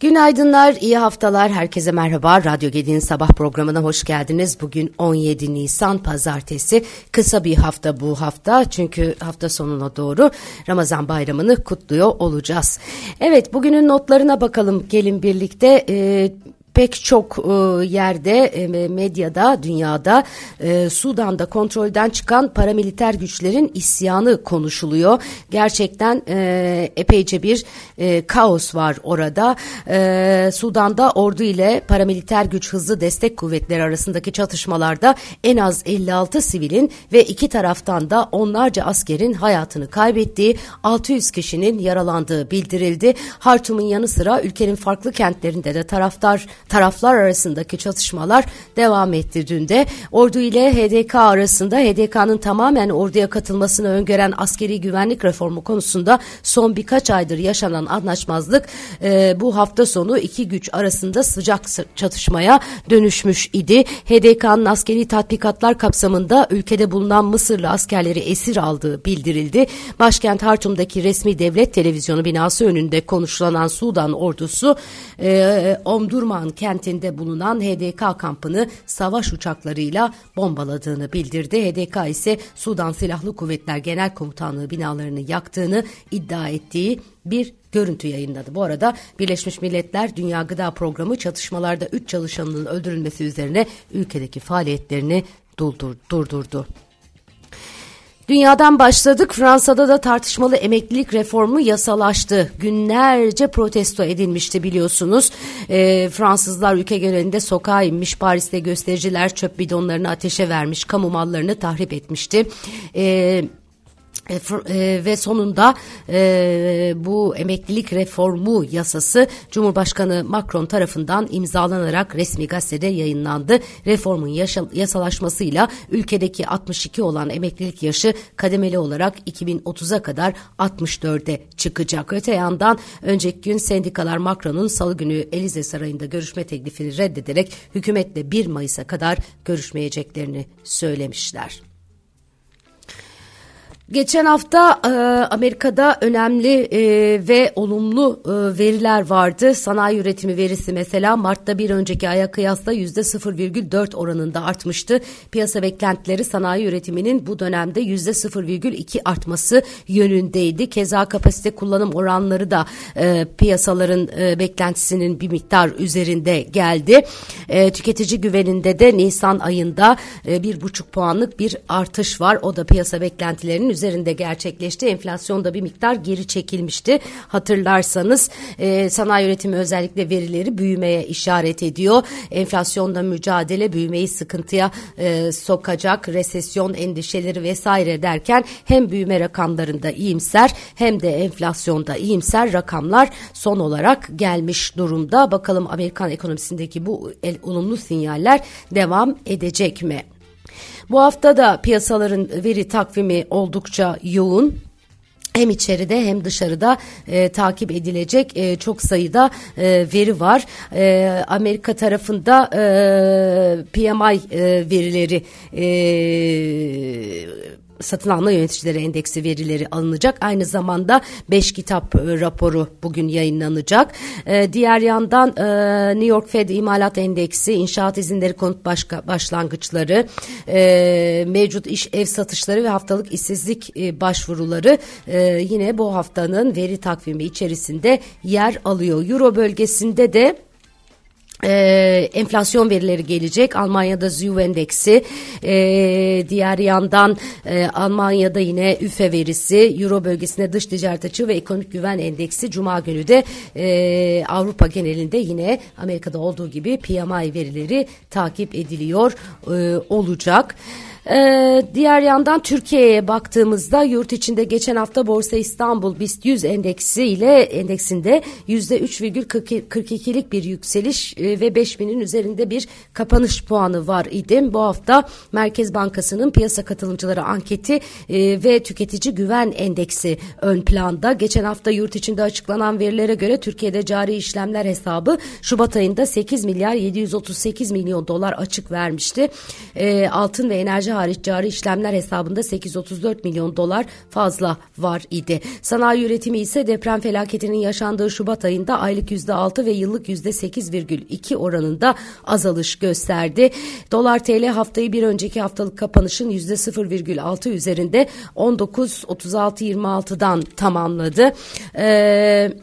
Günaydınlar, iyi haftalar, herkese merhaba. Radyo Gedi'nin sabah programına hoş geldiniz. Bugün 17 Nisan Pazartesi. Kısa bir hafta bu hafta çünkü hafta sonuna doğru Ramazan bayramını kutluyor olacağız. Evet, bugünün notlarına bakalım gelin birlikte. Ee, pek çok e, yerde e, medyada dünyada e, Sudan'da kontrolden çıkan paramiliter güçlerin isyanı konuşuluyor. Gerçekten epeyce bir kaos var orada. Sudan'da ordu ile paramiliter güç hızlı destek kuvvetleri arasındaki çatışmalarda en az 56 sivilin ve iki taraftan da onlarca askerin hayatını kaybettiği 600 kişinin yaralandığı bildirildi. Hartum'un yanı sıra ülkenin farklı kentlerinde de taraftar taraflar arasındaki çatışmalar devam etti. Ordu ile HDK arasında HDK'nın tamamen orduya katılmasını öngören askeri güvenlik reformu konusunda son birkaç aydır yaşanan anlaşmazlık e, bu hafta sonu iki güç arasında sıcak çatışmaya dönüşmüş idi. HDK'nın askeri tatbikatlar kapsamında ülkede bulunan Mısırlı askerleri esir aldığı bildirildi. Başkent Hartum'daki resmi devlet televizyonu binası önünde konuşulan Sudan ordusu e, Omdurman kentinde bulunan HDK kampını savaş uçaklarıyla bombaladığını bildirdi. HDK ise Sudan Silahlı Kuvvetler Genel Komutanlığı binalarını yaktığını iddia ettiği bir görüntü yayınladı. Bu arada Birleşmiş Milletler Dünya Gıda Programı çatışmalarda 3 çalışanının öldürülmesi üzerine ülkedeki faaliyetlerini durdur, durdurdu. Dünyadan başladık. Fransa'da da tartışmalı emeklilik reformu yasalaştı. Günlerce protesto edilmişti biliyorsunuz. E, Fransızlar ülke genelinde sokağa inmiş. Paris'te göstericiler çöp bidonlarını ateşe vermiş. Kamu mallarını tahrip etmişti. E, e, e, ve sonunda e, bu emeklilik reformu yasası Cumhurbaşkanı Macron tarafından imzalanarak resmi gazetede yayınlandı. Reformun yaşa, yasalaşmasıyla ülkedeki 62 olan emeklilik yaşı kademeli olarak 2030'a kadar 64'e çıkacak. Öte yandan önceki gün sendikalar Macron'un salı günü Elize Sarayı'nda görüşme teklifini reddederek hükümetle 1 Mayıs'a kadar görüşmeyeceklerini söylemişler. Geçen hafta e, Amerika'da önemli e, ve olumlu e, veriler vardı. Sanayi üretimi verisi mesela Mart'ta bir önceki aya kıyasla yüzde 0,4 oranında artmıştı. Piyasa beklentileri sanayi üretiminin bu dönemde yüzde 0,2 artması yönündeydi. Keza kapasite kullanım oranları da e, piyasaların e, beklentisinin bir miktar üzerinde geldi. E, tüketici güveninde de Nisan ayında e, bir buçuk puanlık bir artış var. O da piyasa beklentilerinin üzerinde gerçekleşti. Enflasyonda bir miktar geri çekilmişti. Hatırlarsanız e, sanayi üretimi özellikle verileri büyümeye işaret ediyor. Enflasyonda mücadele büyümeyi sıkıntıya e, sokacak resesyon endişeleri vesaire derken hem büyüme rakamlarında iyimser hem de enflasyonda iyimser rakamlar son olarak gelmiş durumda. Bakalım Amerikan ekonomisindeki bu el, olumlu sinyaller devam edecek mi? Bu hafta da piyasaların veri takvimi oldukça yoğun hem içeride hem dışarıda e, takip edilecek e, çok sayıda e, veri var. E, Amerika tarafında e, PMI e, verileri e, satın alma yöneticileri endeksi verileri alınacak. Aynı zamanda 5 kitap e, raporu bugün yayınlanacak. E, diğer yandan e, New York Fed imalat endeksi, inşaat izinleri konut başka, başlangıçları, mevcut iş ev satışları ve haftalık işsizlik başvuruları yine bu haftanın veri takvimi içerisinde yer alıyor. Euro bölgesinde de ee, enflasyon verileri gelecek. Almanya'da ZÜ endeksi, ee, diğer yandan e, Almanya'da yine üfe verisi, Euro bölgesinde dış ticaret açığı ve ekonomik güven endeksi Cuma günü de e, Avrupa genelinde yine Amerika'da olduğu gibi PMI verileri takip ediliyor e, olacak. Ee, diğer yandan Türkiye'ye baktığımızda yurt içinde geçen hafta Borsa İstanbul BIST 100 endeksi ile endeksinde %3,42'lik bir yükseliş e, ve 5000'in üzerinde bir kapanış puanı var idi. Bu hafta Merkez Bankası'nın piyasa katılımcıları anketi e, ve tüketici güven endeksi ön planda. Geçen hafta yurt içinde açıklanan verilere göre Türkiye'de cari işlemler hesabı Şubat ayında 8 milyar 738 milyon dolar açık vermişti. E, altın ve enerji hariç cari işlemler hesabında 834 milyon dolar fazla var idi. Sanayi üretimi ise deprem felaketinin yaşandığı Şubat ayında aylık %6 ve yıllık %8,2 oranında azalış gösterdi. Dolar TL haftayı bir önceki haftalık kapanışın %0,6 üzerinde 19.36.26'dan tamamladı. Eee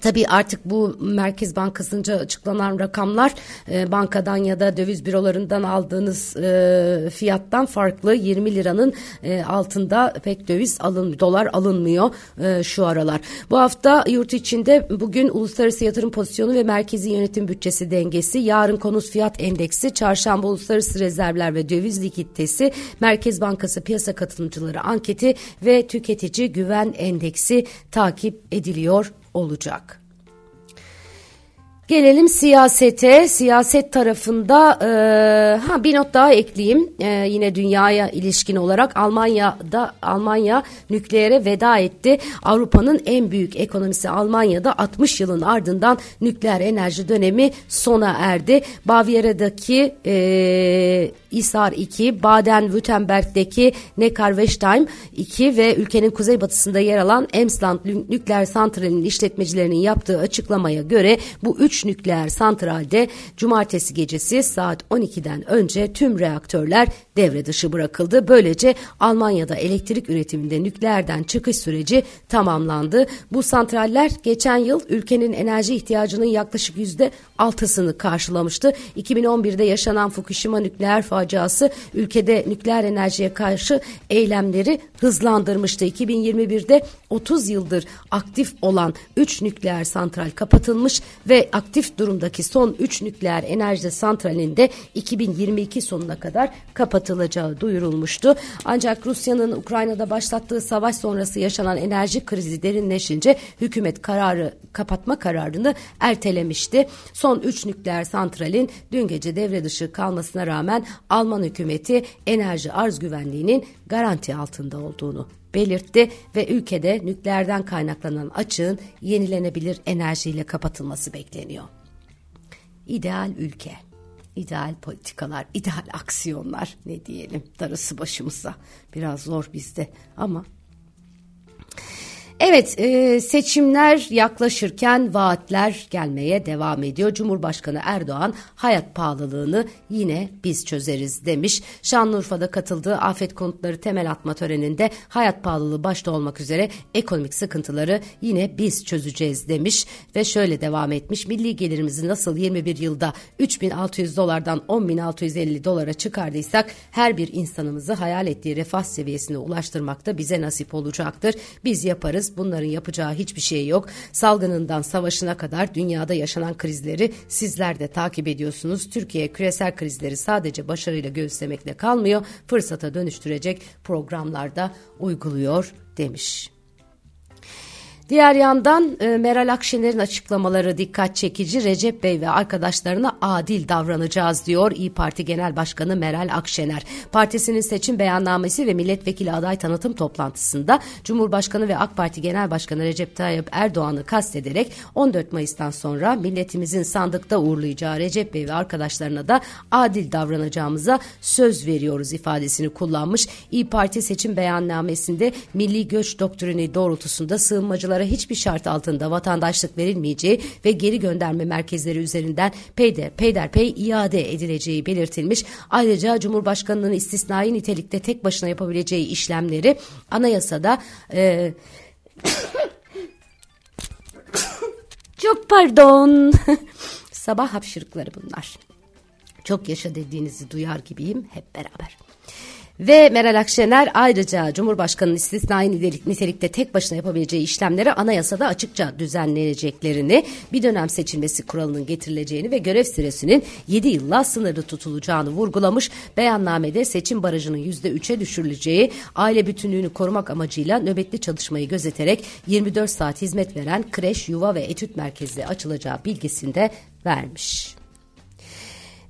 Tabii artık bu Merkez Bankası'nca açıklanan rakamlar e, bankadan ya da döviz bürolarından aldığınız e, fiyattan farklı. 20 liranın e, altında pek döviz alın, dolar alınmıyor e, şu aralar. Bu hafta yurt içinde bugün uluslararası yatırım pozisyonu ve merkezi yönetim bütçesi dengesi, yarın konut fiyat endeksi, çarşamba uluslararası rezervler ve döviz likiditesi, Merkez Bankası piyasa katılımcıları anketi ve tüketici güven endeksi takip ediliyor olacak. Gelelim siyasete. Siyaset tarafında e, ha bir not daha ekleyeyim. E, yine dünyaya ilişkin olarak Almanya'da Almanya nükleere veda etti. Avrupa'nın en büyük ekonomisi Almanya'da 60 yılın ardından nükleer enerji dönemi sona erdi. Bavyera'daki e, İsar 2, Baden-Württemberg'deki Neckar-Westheim 2 ve ülkenin kuzeybatısında yer alan Emsland nükleer santralinin işletmecilerinin yaptığı açıklamaya göre bu üç nükleer santralde cumartesi gecesi saat 12'den önce tüm reaktörler devre dışı bırakıldı. Böylece Almanya'da elektrik üretiminde nükleerden çıkış süreci tamamlandı. Bu santraller geçen yıl ülkenin enerji ihtiyacının yaklaşık yüzde altısını karşılamıştı. 2011'de yaşanan Fukushima nükleer faciası ülkede nükleer enerjiye karşı eylemleri hızlandırmıştı. 2021'de 30 yıldır aktif olan 3 nükleer santral kapatılmış ve aktif durumdaki son 3 nükleer enerji santralinde 2022 sonuna kadar kapatılacağı duyurulmuştu. Ancak Rusya'nın Ukrayna'da başlattığı savaş sonrası yaşanan enerji krizi derinleşince hükümet kararı kapatma kararını ertelemişti. Son 3 nükleer santralin dün gece devre dışı kalmasına rağmen Alman hükümeti enerji arz güvenliğinin garanti altında olduğunu belirtti ve ülkede nükleerden kaynaklanan açığın yenilenebilir enerjiyle kapatılması bekleniyor. İdeal ülke, ideal politikalar, ideal aksiyonlar ne diyelim darısı başımıza. Biraz zor bizde ama Evet e, seçimler yaklaşırken vaatler gelmeye devam ediyor. Cumhurbaşkanı Erdoğan hayat pahalılığını yine biz çözeriz demiş. Şanlıurfa'da katıldığı afet konutları temel atma töreninde hayat pahalılığı başta olmak üzere ekonomik sıkıntıları yine biz çözeceğiz demiş. Ve şöyle devam etmiş milli gelirimizi nasıl 21 yılda 3600 dolardan 10650 dolara çıkardıysak her bir insanımızı hayal ettiği refah seviyesine ulaştırmak da bize nasip olacaktır. Biz yaparız bunların yapacağı hiçbir şey yok. Salgınından savaşına kadar dünyada yaşanan krizleri sizler de takip ediyorsunuz. Türkiye küresel krizleri sadece başarıyla göğüslemekle kalmıyor, fırsata dönüştürecek programlarda uyguluyor demiş. Diğer yandan e, Meral Akşener'in açıklamaları dikkat çekici. Recep Bey ve arkadaşlarına adil davranacağız diyor İyi Parti Genel Başkanı Meral Akşener. Partisinin seçim beyannamesi ve milletvekili aday tanıtım toplantısında Cumhurbaşkanı ve AK Parti Genel Başkanı Recep Tayyip Erdoğan'ı kastederek 14 Mayıs'tan sonra milletimizin sandıkta uğurlayacağı Recep Bey ve arkadaşlarına da adil davranacağımıza söz veriyoruz ifadesini kullanmış. İyi Parti seçim beyannamesinde milli göç doktrini doğrultusunda sığınmacılar yabancılara hiçbir şart altında vatandaşlık verilmeyeceği ve geri gönderme merkezleri üzerinden peyder, peyderpey iade edileceği belirtilmiş. Ayrıca Cumhurbaşkanı'nın istisnai nitelikte tek başına yapabileceği işlemleri anayasada e, çok pardon sabah hapşırıkları bunlar. Çok yaşa dediğinizi duyar gibiyim hep beraber. Ve Meral Akşener ayrıca Cumhurbaşkanı'nın istisnai nitelikte tek başına yapabileceği işlemleri anayasada açıkça düzenleneceklerini, bir dönem seçilmesi kuralının getirileceğini ve görev süresinin 7 yılla sınırlı tutulacağını vurgulamış. Beyannamede seçim barajının %3'e düşürüleceği, aile bütünlüğünü korumak amacıyla nöbetli çalışmayı gözeterek 24 saat hizmet veren kreş, yuva ve etüt merkezi açılacağı bilgisinde vermiş.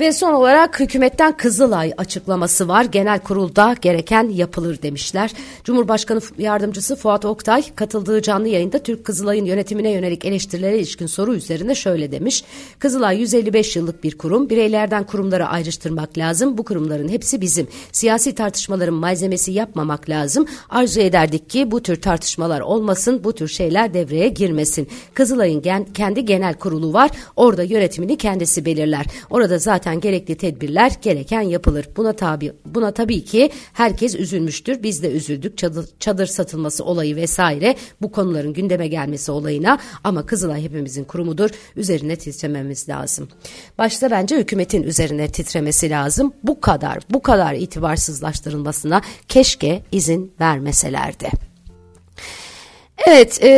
Ve son olarak hükümetten Kızılay açıklaması var. Genel kurulda gereken yapılır demişler. Cumhurbaşkanı Yardımcısı Fuat Oktay katıldığı canlı yayında Türk Kızılay'ın yönetimine yönelik eleştirilere ilişkin soru üzerinde şöyle demiş. Kızılay 155 yıllık bir kurum. Bireylerden kurumları ayrıştırmak lazım. Bu kurumların hepsi bizim. Siyasi tartışmaların malzemesi yapmamak lazım. Arzu ederdik ki bu tür tartışmalar olmasın, bu tür şeyler devreye girmesin. Kızılay'ın gen, kendi genel kurulu var. Orada yönetimini kendisi belirler. Orada zaten gerekli tedbirler gereken yapılır. Buna tabi buna tabii ki herkes üzülmüştür. Biz de üzüldük. Çadır, çadır satılması olayı vesaire bu konuların gündeme gelmesi olayına ama Kızılay hepimizin kurumudur. Üzerine titrememiz lazım. Başta bence hükümetin üzerine titremesi lazım. Bu kadar bu kadar itibarsızlaştırılmasına keşke izin vermeselerdi. Evet, e,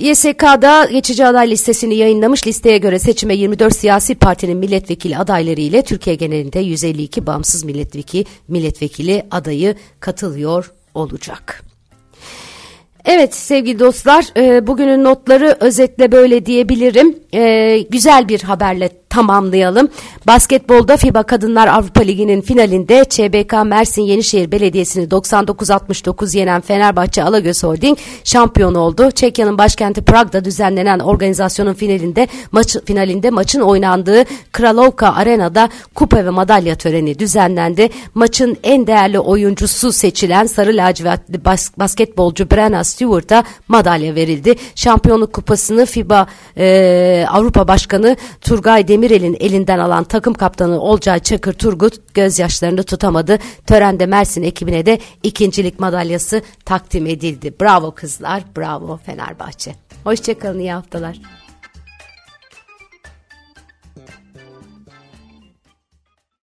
YSK'da geçici aday listesini yayınlamış. Listeye göre seçime 24 siyasi partinin milletvekili adayları ile Türkiye genelinde 152 bağımsız milletvekili, milletvekili adayı katılıyor olacak. Evet sevgili dostlar, e, bugünün notları özetle böyle diyebilirim. E, güzel bir haberle tamamlayalım. Basketbolda FIBA Kadınlar Avrupa Ligi'nin finalinde ÇBK Mersin Yenişehir Belediyesi'ni 99-69 yenen Fenerbahçe Alagöz Holding şampiyon oldu. Çekya'nın başkenti Prag'da düzenlenen organizasyonun finalinde maç finalinde maçın oynandığı Kralovka Arena'da kupa ve madalya töreni düzenlendi. Maçın en değerli oyuncusu seçilen sarı lacivertli bas basketbolcu Brenna Stewart'a madalya verildi. Şampiyonluk kupasını FIBA e, Avrupa Başkanı Turgay Demir Demirel'in elinden alan takım kaptanı Olcay Çakır Turgut gözyaşlarını tutamadı. Törende Mersin ekibine de ikincilik madalyası takdim edildi. Bravo kızlar, bravo Fenerbahçe. Hoşçakalın, iyi haftalar.